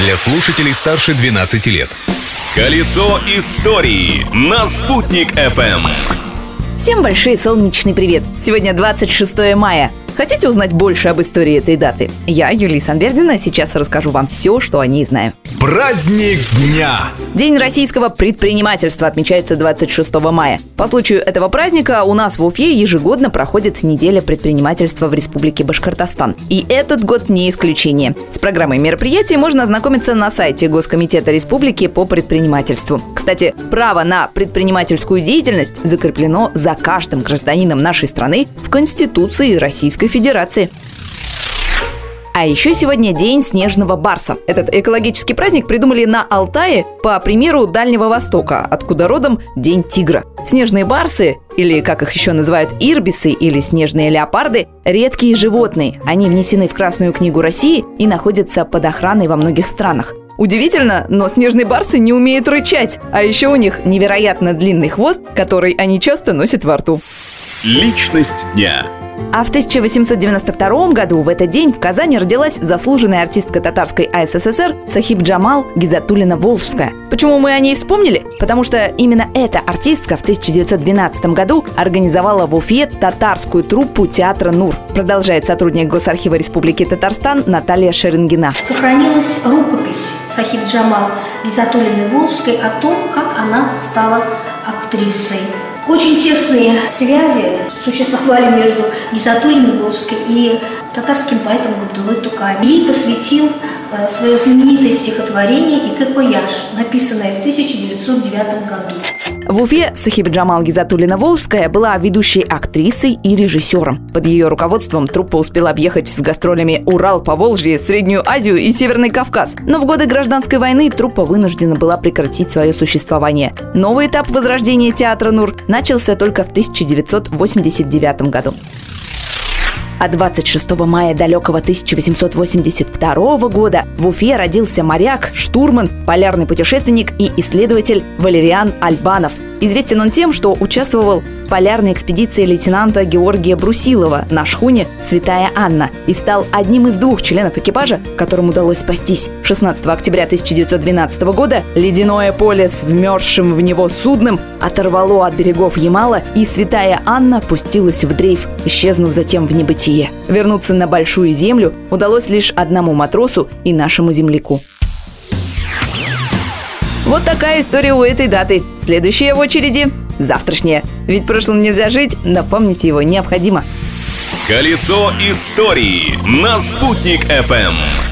для слушателей старше 12 лет. Колесо истории на «Спутник FM. Всем большой солнечный привет! Сегодня 26 мая. Хотите узнать больше об истории этой даты? Я, Юлия Санбердина, сейчас расскажу вам все, что о ней знаю. Праздник дня! День российского предпринимательства отмечается 26 мая. По случаю этого праздника у нас в Уфе ежегодно проходит неделя предпринимательства в Республике Башкортостан. И этот год не исключение. С программой мероприятий можно ознакомиться на сайте Госкомитета Республики по предпринимательству. Кстати, право на предпринимательскую деятельность закреплено за каждым гражданином нашей страны в Конституции Российской Федерации. А еще сегодня день снежного барса. Этот экологический праздник придумали на Алтае по примеру Дальнего Востока, откуда родом День тигра. Снежные барсы, или как их еще называют ирбисы или снежные леопарды, редкие животные. Они внесены в Красную книгу России и находятся под охраной во многих странах. Удивительно, но снежные барсы не умеют рычать, а еще у них невероятно длинный хвост, который они часто носят во рту. Личность дня. А в 1892 году в этот день в Казани родилась заслуженная артистка татарской АССР Сахиб Джамал Гизатулина-Волжская. Почему мы о ней вспомнили? Потому что именно эта артистка в 1912 году организовала в Уфе татарскую труппу театра «Нур». Продолжает сотрудник Госархива Республики Татарстан Наталья Шерингина. Сохранилась рукопись Сахиб Джамал Гизатулиной-Волжской о том, как она стала актрисой. Очень тесные связи существовали между Гизатулиной Волжской и татарским поэтом Габдулой Тукаем. Ей посвятил свое знаменитое стихотворение «Икэпояж», написанное в 1909 году. В Уфе Сахиб Джамал Гизатулина Волжская была ведущей актрисой и режиссером. Под ее руководством труппа успела объехать с гастролями Урал, Поволжье, Среднюю Азию и Северный Кавказ. Но в годы гражданской войны труппа вынуждена была прекратить свое существование. Новый этап возрождения театра Нур начался только в 1989 году. А 26 мая далекого 1882 года в Уфе родился моряк, штурман, полярный путешественник и исследователь Валериан Альбанов. Известен он тем, что участвовал полярной экспедиции лейтенанта Георгия Брусилова на шхуне «Святая Анна» и стал одним из двух членов экипажа, которым удалось спастись. 16 октября 1912 года ледяное поле с вмерзшим в него судном оторвало от берегов Ямала, и «Святая Анна» пустилась в дрейф, исчезнув затем в небытие. Вернуться на Большую Землю удалось лишь одному матросу и нашему земляку. Вот такая история у этой даты. Следующая в очереди – завтрашняя. Ведь прошлым нельзя жить, но помнить его необходимо. Колесо истории на «Спутник FM.